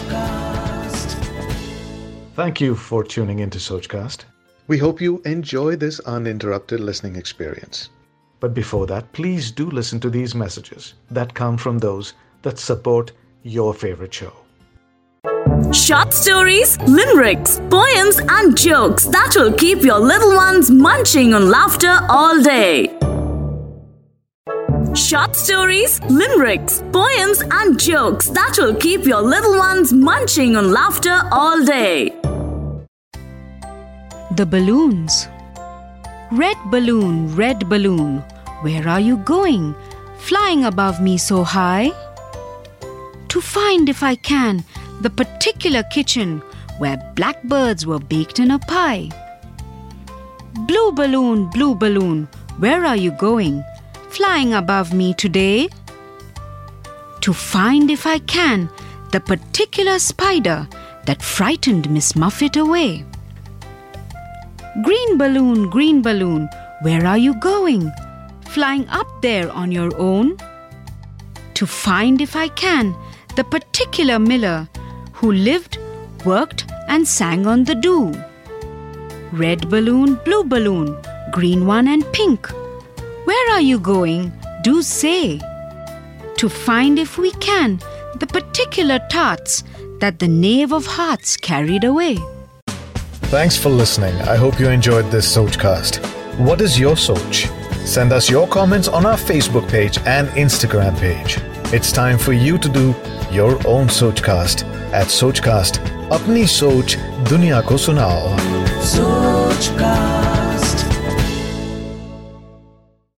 Sochcast. Thank you for tuning into Sochcast. We hope you enjoy this uninterrupted listening experience. But before that, please do listen to these messages that come from those that support your favorite show. Short stories, limericks, poems, and jokes that will keep your little ones munching on laughter all day. Short stories, limericks, poems, and jokes that will keep your little ones munching on laughter all day. The balloons. Red balloon, red balloon, where are you going? Flying above me so high? To find, if I can, the particular kitchen where blackbirds were baked in a pie. Blue balloon, blue balloon, where are you going? Flying above me today? To find, if I can, the particular spider that frightened Miss Muffet away. Green balloon, green balloon, where are you going? Flying up there on your own? To find, if I can, the particular miller who lived, worked, and sang on the dew. Red balloon, blue balloon, green one, and pink. Where are you going? Do say. To find, if we can, the particular tarts that the knave of hearts carried away. Thanks for listening. I hope you enjoyed this Sochcast. What is your Soch? Send us your comments on our Facebook page and Instagram page. It's time for you to do your own Sochcast at Sochcast. Apni Soch Dunya Ko Sunao.